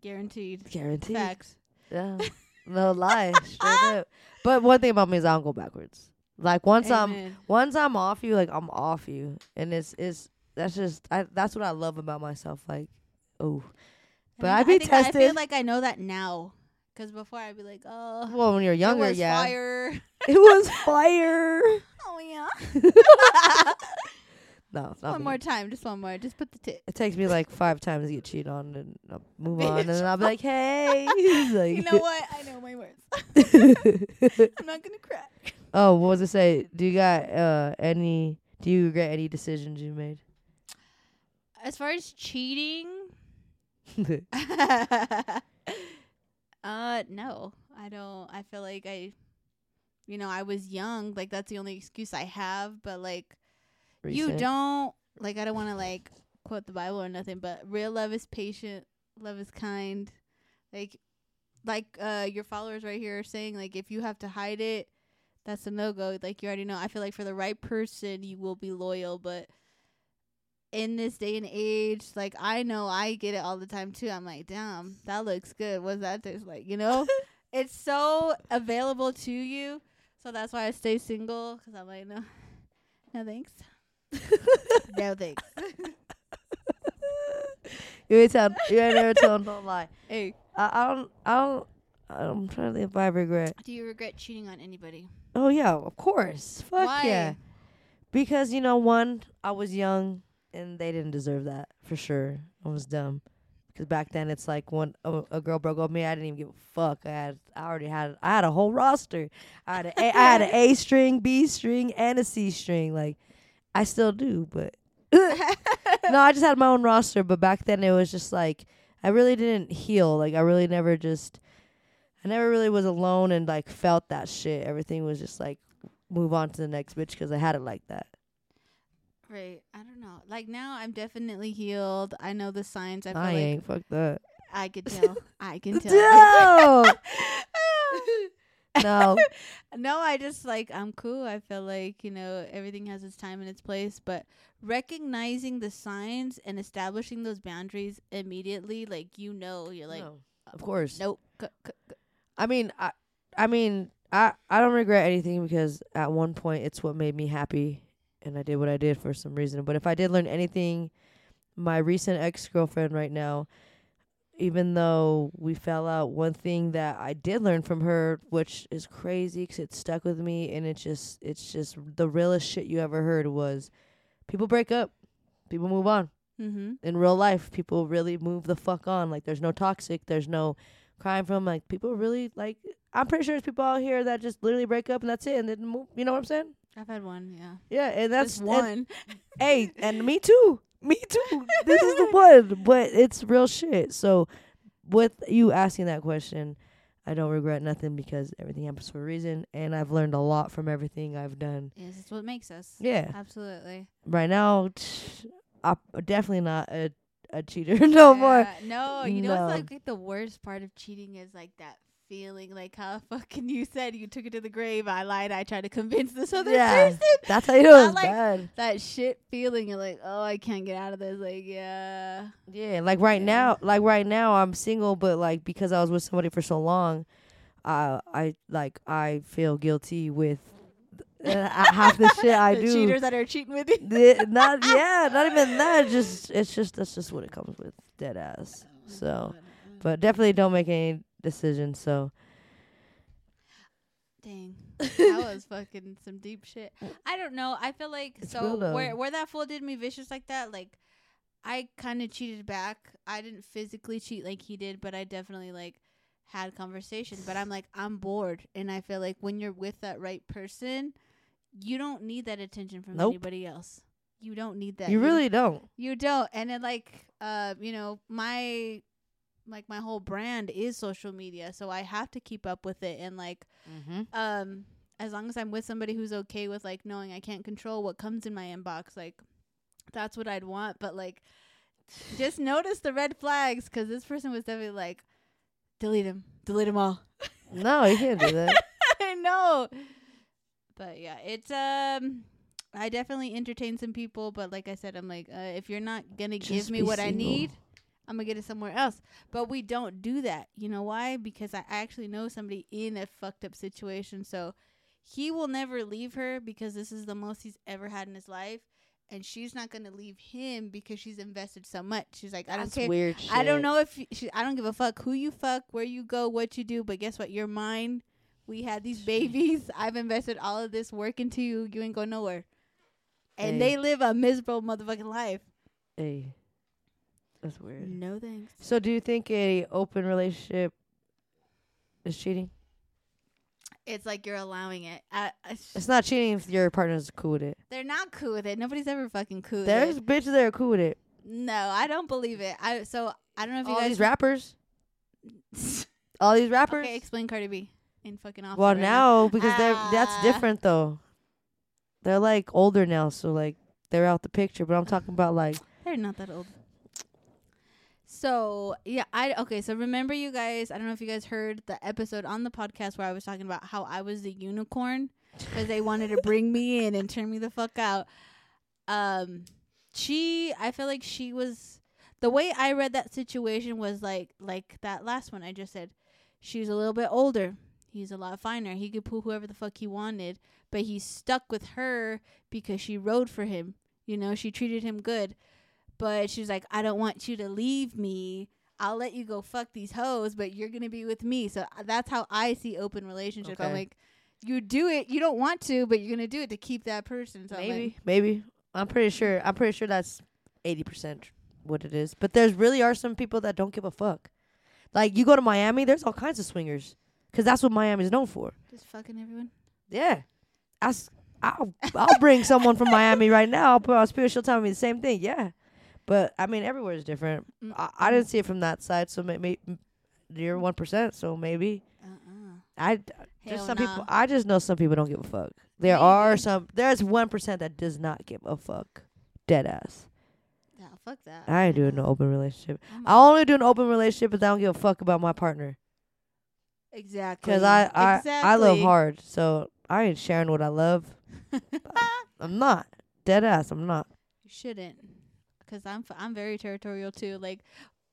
Guaranteed. guaranteed. Facts. Yeah, no lie, straight up. But one thing about me is I don't go backwards. Like once I'm once I'm off you, like I'm off you, and it's it's that's just I that's what I love about myself. Like, oh, but I'd be I think I feel tested. like I know that now. Because before I'd be like, oh, well, when you're younger, yeah, it was yeah, fire. it was fire. oh, yeah. no, one me. more time. Just one more. Just put the tit. It takes me like five times to get cheated on, and I'll move on, and then I'll be like, "Hey," like, You know what? I know my words. I'm not going to cry. oh, what was it say? Do you got uh any? Do you regret any decisions you made? As far as cheating, uh, no, I don't. I feel like I, you know, I was young. Like that's the only excuse I have. But like, you don't like. I don't want to like quote the Bible or nothing. But real love is patient. Love is kind. Like, like uh, your followers right here are saying, like if you have to hide it, that's a no go. Like you already know. I feel like for the right person, you will be loyal. But in this day and age, like I know I get it all the time too. I'm like, damn, that looks good. What's that taste like? You know, it's so available to you. So that's why I stay single because I'm like, no, no thanks, no thanks. You ain't tell. You ain't never tell no lie. Hey, I, I don't. I don't. I'm trying to think if I regret. do you regret cheating on anybody? Oh yeah, of course. Fuck Why? yeah. Because you know, one, I was young and they didn't deserve that for sure. I was dumb. Because back then, it's like when a, a girl broke up with me, I didn't even give a fuck. I had, I already had, I had a whole roster. I had, a, I had an A string, B string, and a C string. Like, I still do, but no, I just had my own roster. But back then, it was just like I really didn't heal. Like, I really never just, I never really was alone and like felt that shit. Everything was just like move on to the next bitch because I had it like that. Right. I don't know. Like now, I'm definitely healed. I know the signs. I feel I, like ain't fuck that. I can tell. I can tell. No, no. no, I just like I'm cool. I feel like, you know, everything has its time and its place, but recognizing the signs and establishing those boundaries immediately, like you know, you're like, no. Of course. nope. C- c- c- I mean, I, I mean, I, I don't regret anything because at one point it's what made me happy, and I did what I did for some reason. But if I did learn anything, my recent ex girlfriend right now, even though we fell out, one thing that I did learn from her, which is crazy 'cause it stuck with me, and it's just, it's just the realest shit you ever heard was, people break up, people move on Mhm. in real life people really move the fuck on like there's no toxic there's no crime from like people really like i'm pretty sure there's people out here that just literally break up and that's it and then move you know what i'm saying I've had one, yeah. yeah and that's Just and- one. hey and me too me too this is the one but it's real shit so with you asking that question i don't regret nothing because everything happens for a reason and i've learned a lot from everything i've done yes, it's what makes us. yeah Absolutely. right now i'm definitely not a, a cheater no more No, you know No. what's like, like the worst part of cheating is like that feeling, like how fucking you said you took it to the grave. I lied. I tried to convince this other Yeah. person. That's how you know it's like- bad. That shit feeling. You're like, oh, I can't get out of this. Like, yeah. Yeah, like right Yeah. now, like right now, I'm single, but like because I was with somebody for so long, uh, I like I feel guilty with uh, half the shit I the do. cheaters that are cheating with you. The- not yeah, not even that. Just it's just that's just what it comes with, dead ass. So, but definitely don't make any decisions. So Dang. that was fucking some deep shit. I don't know. I feel like It's so where where that fool did me vicious like that, like I kind of cheated back. I didn't physically cheat like he did, but I definitely like had conversation. But I'm like I'm bored, and I feel like when you're with that right person, you don't need that attention from Nope. anybody else. You don't need that. you really don't. You don't. And then like uh, you know, my like my whole brand is social media, so I have to keep up with it and like Mm-hmm. um as long as I'm with somebody who's okay with like knowing I can't control what comes in my inbox, like that's what I'd want. But like, just notice the red flags 'cause this person was definitely like, delete him, delete them all. No, you can't do that. I know, but yeah, it's um. I definitely entertain some people, but like I said, I'm like, uh, if you're not gonna give me what I need, I'm gonna get it somewhere else. But we don't do that. You know why? Because I actually know somebody in a fucked up situation. So he will never leave her because this is the most he's ever had in his life. And she's not gonna leave him because she's invested so much. She's like, I don't That's care. weird. Shit. I don't know if you, she, I don't give a fuck who you fuck, where you go, what you do. But guess what? You're mine. We had these babies. I've invested all of this work into you. You ain't going nowhere. And Hey. they live a miserable motherfucking life. Hey, that's weird. No thanks. So, do you think a open relationship is cheating? It's like you're allowing it. I, It's not cheating if your partner's cool with it. they're not cool with it. Nobody's ever fucking cool with it. There's it. bitches that are cool with it. No, I don't believe it. I so I don't know if you All guys these rappers, all these rappers. Okay, explain Cardi B. in fucking office. Well, now because they're that's Ah. different though. They're like older now, so like they're out the picture. But I'm talking about like They're not that old. So yeah, I okay. So remember, you guys. I don't know if you guys heard the episode on the podcast where I was talking about how I was the unicorn because they wanted to bring me in and turn me the fuck out. Um, she, I feel like she was the way I read that situation was like like that last one I just said. She's a little bit older. He's a lot finer. He could pull whoever the fuck he wanted, but he stuck with her because she rode for him. You know, she treated him good. But she's like, I don't want you to leave me. I'll let you go fuck these hoes, but you're gonna be with me. So uh, that's how I see open relationships. I'm like, you do it. You don't want to, but you're gonna do it to keep that person. So I'm like, maybe maybe I'm pretty sure I'm pretty sure that's eighty percent what it is. But there's really are some people that don't give a fuck. Like you go to Miami, there's all kinds of swingers, 'cause that's what Miami's known for. just fucking everyone. Yeah, Ask, I'll I'll bring someone from Miami right now. I'll put on spirit. She'll tell me the same thing. Yeah, but I mean everywhere is different. I, I didn't see it from that side, so maybe you're mm. one percent. So maybe Uh-uh. I just some nah. people. I just know some people don't give a fuck. There Maybe. are some. There's one percent that does not give a fuck. Dead ass. Yeah, fuck that. I ain't doing no open relationship. I'm I only do an open relationship if I don't give a fuck about my partner. exactly. Cause I I I love hard, so I ain't sharing what I love. I'm not dead ass. I'm not. You shouldn't, cause I'm I'm very territorial too. Like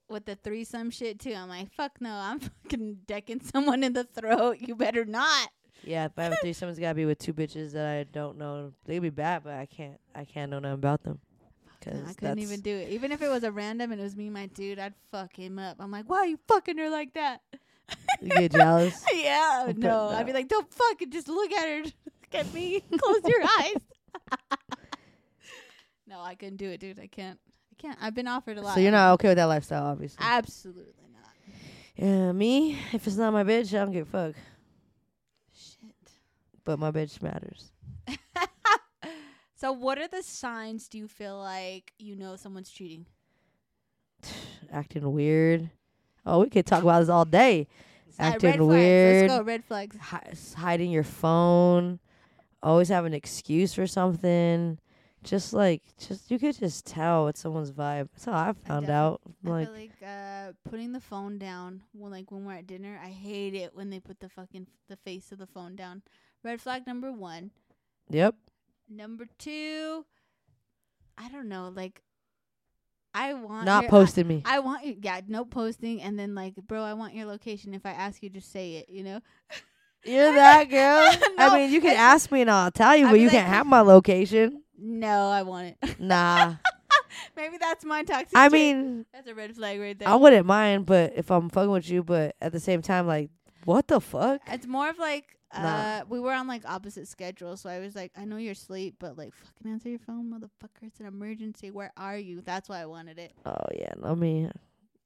with the threesome shit too. I'm like, fuck no, I'm fucking decking someone in the throat. You better not. Yeah, if I have a threesome, it's gotta be with two bitches that I don't know. They could be bad, but I can't. I can't know nothing about them. No, Cause I couldn't even do it. Even if it was a random and it was me, and my dude, I'd fuck him up. I'm like, why are you fucking her like that? You get jealous. yeah, But no. I'd be like, don't fucking just look at her. Look at me. Close your eyes. No, I couldn't do it, dude. I can't. I can't. I've been offered a lot. So you're not okay with that lifestyle, obviously. Absolutely not. Yeah, me. If it's not my bitch, I don't give a fuck. Shit. But my bitch matters. So, what are the signs do you feel like you know someone's cheating? Acting weird. Oh, we could talk about this all day. Acting weird. Let's go. Red flags. Hi- hiding your phone. Always have an excuse for something. Just like, just you could just tell it's someone's vibe. That's how I found defi- out. I Like, feel like uh, putting the phone down when like when we're at dinner. I hate it when they put the fucking the face of the phone down. Red flag number one. yep. Number two. I don't know. Like, I want Not your- posting me. I, I want you. Yeah, no posting, and then like, bro, I want your location. If I ask you, just say it. You know. You're that girl. No, I mean, you can ask me and I'll tell you, but you like- can't have my location. No, I want it. Nah. Maybe that's my toxic. I trait. mean, that's a red flag right there. I wouldn't mind, but if I'm fucking with you, but at the same time, like, what the fuck? It's more of like uh Nah. we were on like opposite schedules, so I was like, I know you're asleep, but like fucking answer your phone, motherfucker. It's an emergency. Where are you? That's why I wanted it. Oh yeah, I mean,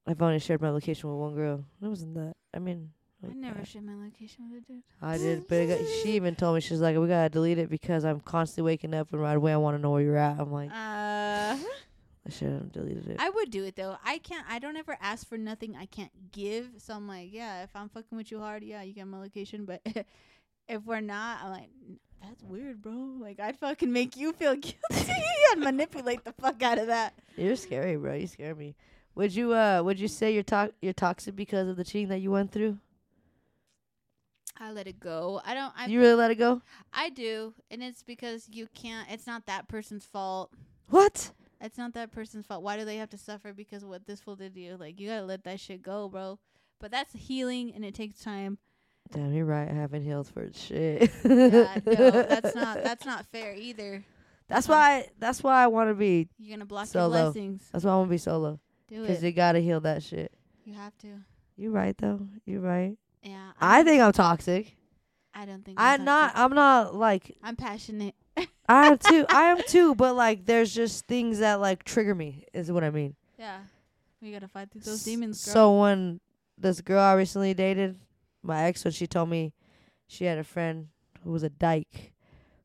I've only shared my location with one girl. It wasn't that. I mean, I never shared my location with a dude. I did, but got, she even told me she's like, we gotta delete it because I'm constantly waking up and right away I want to know where you're at. I'm like, Uh, I should have deleted it. I would do it though. I can't. I don't ever ask for nothing I can't give. So I'm like, yeah, if I'm fucking with you hard, yeah, you get my location. But if we're not, I'm like, that's weird, bro. Like I'd fucking make you feel guilty and manipulate the fuck out of that. You're scary, bro. You scare me. Would you uh would you say you're to- you're toxic because of the cheating that you went through? I let it go. I don't. I you really let it go? I do, and it's because you can't. It's not that person's fault. What? It's not that person's fault. Why do they have to suffer because what this fool did to you? Like you gotta let that shit go, bro. But that's healing, and it takes time. Damn, you're right. I haven't healed for shit. Yeah, no, that's not. That's not fair either. That's why. That's why I want to be. You're gonna block Solo. your blessings. That's why I want to be solo. Do it. Cause they gotta heal that shit. You have to. You're right though. You're right. Yeah. I I'm- think I'm toxic. I don't think. I'm not. toxic. I'm not like. I'm passionate. I am too. I am too. But like, there's just things that like trigger me. Is what I mean. Yeah. We gotta fight through those S- demons, girl. So when this girl I recently dated, my ex, when she told me she had a friend who was a dyke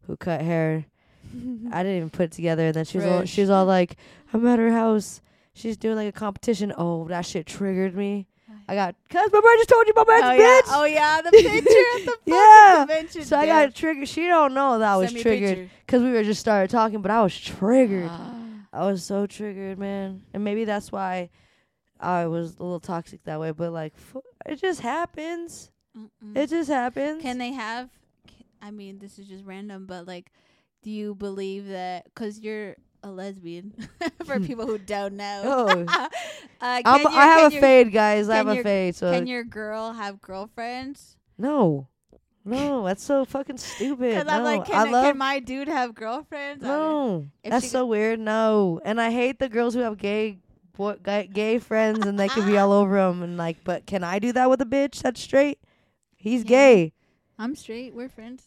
who cut hair, I didn't even put it together. And then she was all, she was all like, "I'm at her house. She's doing like a competition. Oh, that shit triggered me. I got cause my brother just told you about my oh, bitch. yeah. oh yeah, the picture at the Yeah. convention. So I got triggered. She don't know that I was Send me a triggered because we were just started talking, but I was triggered. Ah. I was so triggered, man. And maybe that's why I was a little toxic that way. But like, fu- it just happens. Mm-mm. It just happens. Can they have? c- I mean, this is just random, but like, do you believe that? Because you're a lesbian, for people who don't know. Oh. uh, your- I have a your- fade, guys. I have a fade. So Can your girl have girlfriends? no, no, that's so fucking stupid. Because No, I'm like, I can, love can my dude have girlfriends? I no. That's so weird. No, and I hate the girls who have gay. Boy, gay, gay friends and they can be all over 'em and like, but can I do that with a bitch that's straight? He's Yeah. gay. I'm straight. We're friends.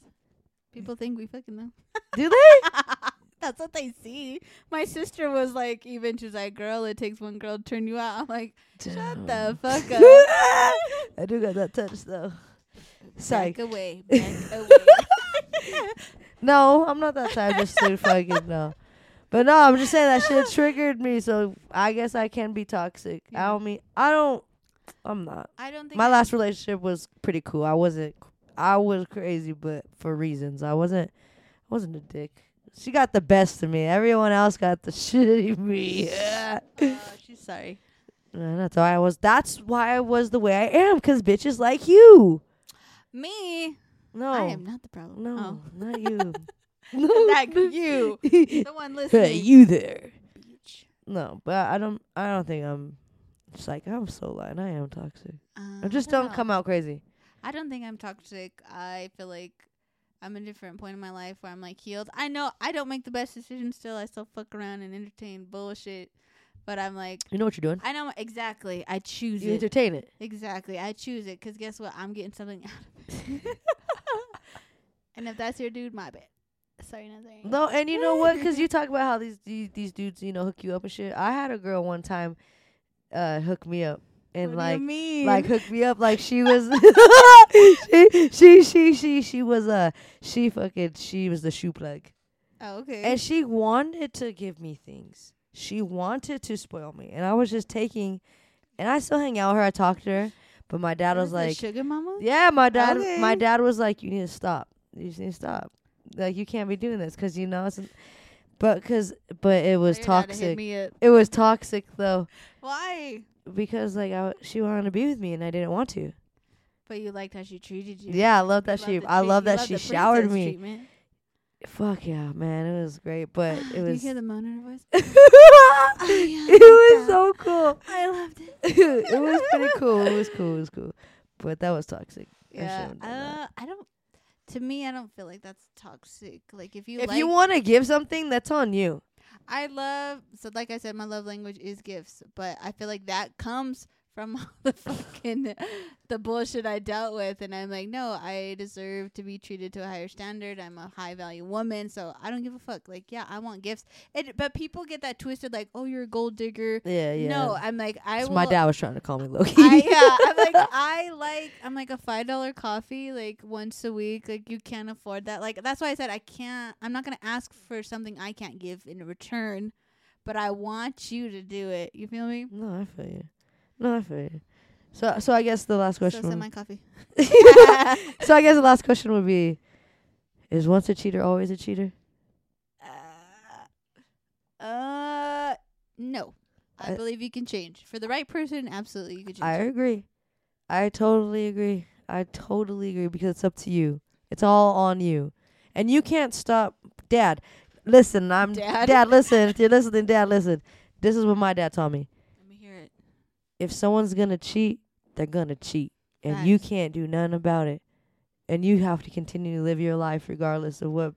People think we fucking know. Do they? That's what they see. My sister was like, even she's like, "Girl, it takes one girl to turn you out." I'm like, "Shut the fuck up." I do got that touch though. Psych. Back away. Back away. No, I'm not that type just to fucking no. But no, I'm just saying that shit triggered me, so I guess I can be toxic. I don't mean I don't. I'm not. I don't think My I- last relationship was pretty cool. I wasn't. I was crazy, but for reasons. I wasn't. I wasn't a dick. She got the best of me. Everyone else got the shitty me. Yeah. Oh, she's sorry. That's why I was. That's why I was the way I am. Cause bitches like you. Me, No. I am not the problem. No, Oh. not you. Not you. The one Hey, listening. you there? Bitch. No, but I don't. I don't think I'm. It's like I'm so lying. I am toxic. Uh, I just I don't know. come out crazy. I don't think I'm toxic. I feel like I'm a different point in my life where I'm like healed. I know I don't make the best decisions still. I still fuck around and entertain bullshit. But I'm like, You know what you're doing. I know exactly. I choose You it. entertain it. Exactly. I choose it because guess what? I'm getting something out of it. and if that's your dude, my bad. Sorry, not sorry. No, and you know what? 'Cause you talk about how these, these these dudes, you know, hook you up and shit. I had a girl one time, uh, hook me up and what like like hook me up. Like she was she, she she she she was uh she fucking she was the shoe plug. Oh, okay. and she wanted to give me things. She wanted to spoil me. And i was just taking and i still hang out with her. I talk to her. But my dad What was like sugar mama. yeah my dad Okay. my dad was like you need to stop. You just need to stop. Like you can't be doing this because you know it's but cause but it was Your dad hit toxic. it was toxic though. Why? Because like I, she wanted to be with me and i didn't want to But you liked how she treated you. Yeah, I love that she. I love that she showered me. treatment. Fuck yeah, man, it was great. But it was. Can you hear the moan in her voice? it yeah, was that. so cool. I loved it. it was pretty cool. It was cool. It was cool. But that was toxic. I Yeah. shouldn't have done that. Uh, I don't. To me, I don't feel like that's toxic. Like if you If like, you want to give something, that's on you. I love. So like I said, my love language is gifts, but I feel like that comes from all the fucking the bullshit I dealt with, and I'm like, no, I deserve to be treated to a higher standard. I'm a high value woman, so I don't give a fuck. Like, yeah, I want gifts. It, but people get that twisted, like, oh, you're a gold digger. Yeah, yeah. No, I'm like, I So will. my dad was trying to call me Loki. I yeah, I'm like I like I'm like a five dollar coffee like once a week. Like you can't afford that. Like that's why I said I can't. I'm not gonna ask for something I can't give in return, but I want you to do it. You feel me? no, I feel you. No, I feel you. So, so I guess the last question. So send would- my coffee. so I guess the last question would be: Is once a cheater always a cheater? Uh, uh, no. I, I- believe you can change for the right person. Absolutely, you can change. I agree. I totally agree. I totally agree because it's up to you. It's all on you. And you can't stop dad. Listen, I'm Dad? Dad listen, if you're listening, dad, listen. This is what my dad taught me. Let me hear it. If someone's gonna cheat, they're gonna cheat. And you can't do nothing about it. And you have to continue to live your life regardless of what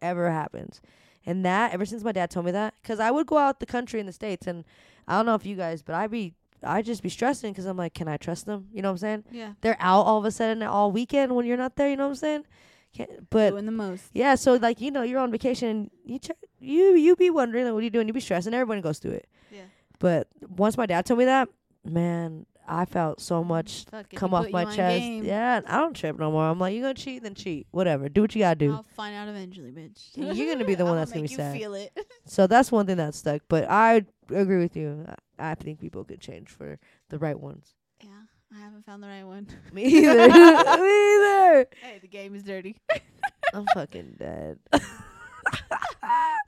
ever happens. And that, ever since my dad told me that, because I would go out the country in the States and I don't know if you guys, but I'd be, I'd just be stressing because I'm like, can I trust them? You know what I'm saying? Yeah, they're out all of a sudden all weekend when you're not there. You know what I'm saying? Can't, but doing the most. yeah, so like you know you're on vacation. And you check, you you be wondering like, what are you doing? You be stressing. Everybody goes through it. Yeah. But once my dad told me that, man, I felt so mm-hmm. much Fuck, come off my chest. game, Yeah, I don't trip no more. I'm like, you gonna cheat, then cheat. Whatever. Do what you gotta do. I'll find out eventually, bitch. You're gonna be the one that's gonna be sad. Feel it. So that's one thing that stuck. But I agree with you. I, I think people could change for the right ones. Yeah. I haven't found the right one. Me either. Me either. hey, the game is dirty. I'm fucking dead.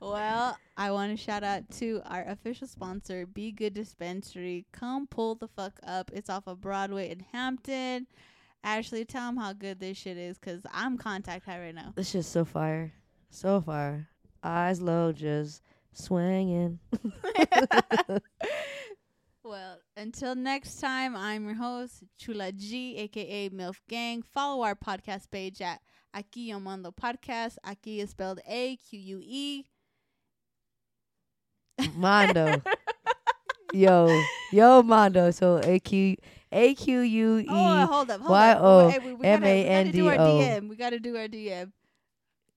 Well, I want to shout out to our official sponsor, Be Good Dispensary. Come pull the fuck up. It's off of Broadway in Hampton. Ashley, tell them how good this shit is, cause I'm contact high right now. This shit's so fire. So fire. Eyes low, just swinging. well, until next time, I'm your host, Chula G, aka MILF Gang. Follow our podcast page at Aquí Amando Podcast. Aquí is spelled A Q U E. Mondo. yo. Yo, Mondo. So A Q A Q U E. Oh, hold up. Hold Y up. Hey, we- we gotta- M A N We gotta do our DM. We got to do our DM.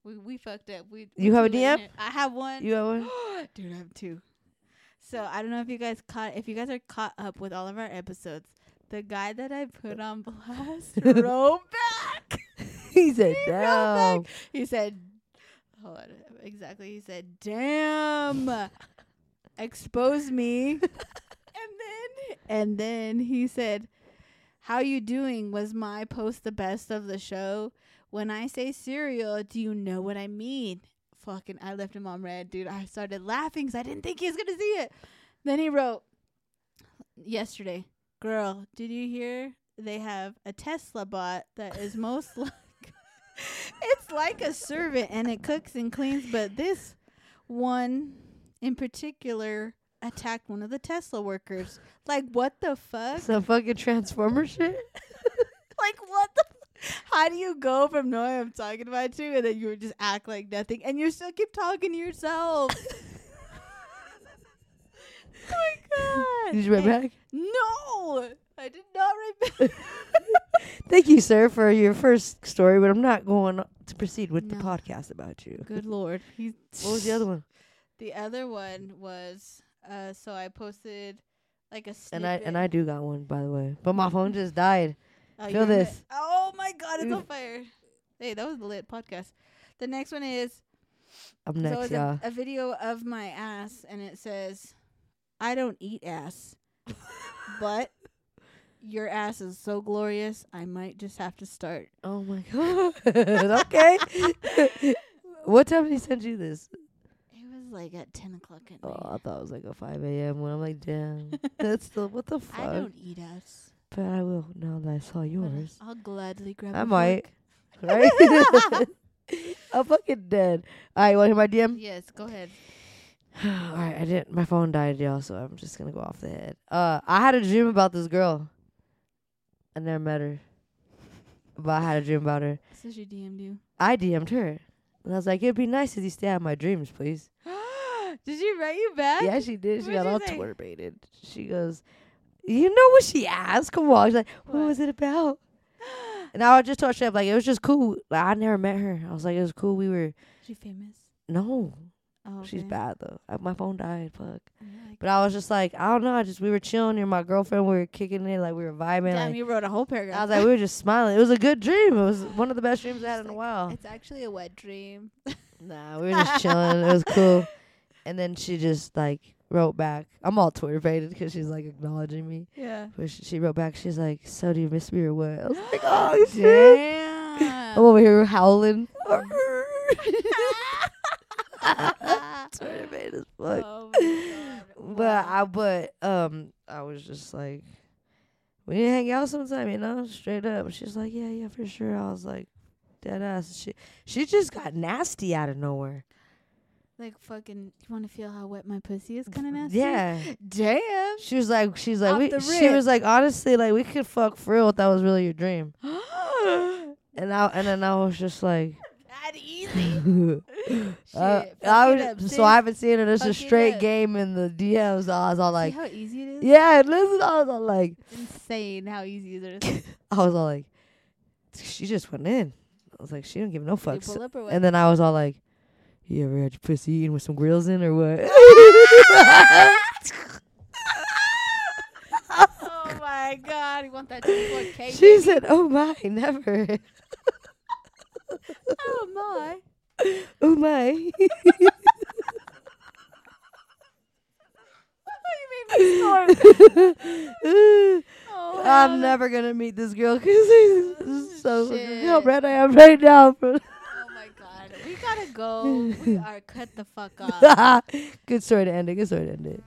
We, we fucked up. We, You have a DM? I have one. You have one? Dude, I have two. So I don't know if you guys caught if you guys are caught up with all of our episodes. The guy that I put on blast wrote back. he said, He damn. He said, "Hold on, exactly." He said, "Damn, expose me." and then, and then he said, "How you doing?" Was my post the best of the show? When I say cereal, do you know what I mean? Fucking, I left him on red, dude. I started laughing because I didn't think he was gonna see it. Then he wrote yesterday, "Girl, did you hear they have a Tesla bot that is most like it's like a servant and it cooks and cleans, but this one in particular attacked one of the Tesla workers. Like what the fuck? Some fucking transformer shit. like what the how do you go from knowing I'm talking about you and then you just act like nothing and you still keep talking to yourself? oh my god. Did you write back? No. I did not remember. Thank you, sir, for your first story, but I'm not going to proceed with the No. podcast about you. Good lord. He's What was the other one? The other one was uh so I posted like a snippet. And I and I do got one, by the way, but my phone just died. oh, feel you're in this. Oh my god, it's on fire. Hey, that was the lit podcast. The next one is I'm so next, it's y'all. a, a video of my ass and it says I don't eat ass. but your ass is so glorious, I might just have to start. Oh my god. okay. what time did he send you this? It was like at ten o'clock at night. Oh, I thought it was like a 5 a.m. when I'm like, damn. That's the what the fuck? I don't eat ass. but I will now that I saw yours. I'll gladly grab I a might. Right? I'm fucking dead. All right, you want to hear my DM? Yes, go ahead. All right, I didn't. My phone died, y'all, so I'm just gonna go off the head. Uh, I had a dream about this girl. I never met her, but I had a dream about her. So she DM'd you. I DM'd her, and I was like, "It'd be nice if you stay out of my dreams, please." Did she write you back? Yeah, she did. She What'd got all say? She goes, "You know what she asked? Come on." She's like, "What, What? was it about?" And I just told Chef like it was just cool. Like I never met her. I was like, it was cool. We were She famous? no, Oh, she's bad though. Uh, My phone died. Fuck. And you're But I was just like, I don't know. I just we were chilling near my girlfriend. We were kicking it, like we were vibing. Damn, like, you wrote a whole paragraph. I was like, we were just smiling. It was a good dream. It was one of the best dreams I had in a while. it's actually a wet dream. Nah, we were just chilling. It was cool. And then she just like wrote back. I'm all Twitter baited because she's like acknowledging me. Yeah. But she, she wrote back. She's like, "So do you miss me or what?" I was like, "Oh shit!" Damn. I'm over here howling. Baited as fuck. Oh. But Wow. I but um I was just like we need to hang out sometime, you know, straight up. She's like, Yeah, yeah, for sure. I was like, dead ass. She she just got nasty out of nowhere. like fucking. You want to feel how wet my pussy is? Kind of nasty. Yeah. Damn. She was like she's like Off we, she was like, honestly, like we could fuck for real if that was really your dream. And I and then I was just like easy. uh, Shit, fuck I it was, up, so. I haven't seen it. It's Fuck a straight up. game in the DMs. I was all like, See how easy it is? yeah, listen. I was all like, It's insane how easy it is. I was all like, she just went in. I was like, she didn't give no fucks. pull up or what? And then I was all like, you ever had your pussy eaten with some grills in or what? oh my god, you want that 24K? she baby? said, oh my, never. Oh my. oh my. What do you mean Oh, I'm never gonna meet this girl because he's so Shit. how red I am right now. Oh my god. We gotta go. We are cut the fuck off. Good story to end it. Good story to end it.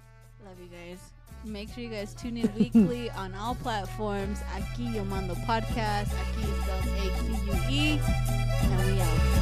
Love you guys. Make sure you guys tune in weekly on all platforms. Aque Yo Mando Podcast. Aquí spelled A Q U E. And we out.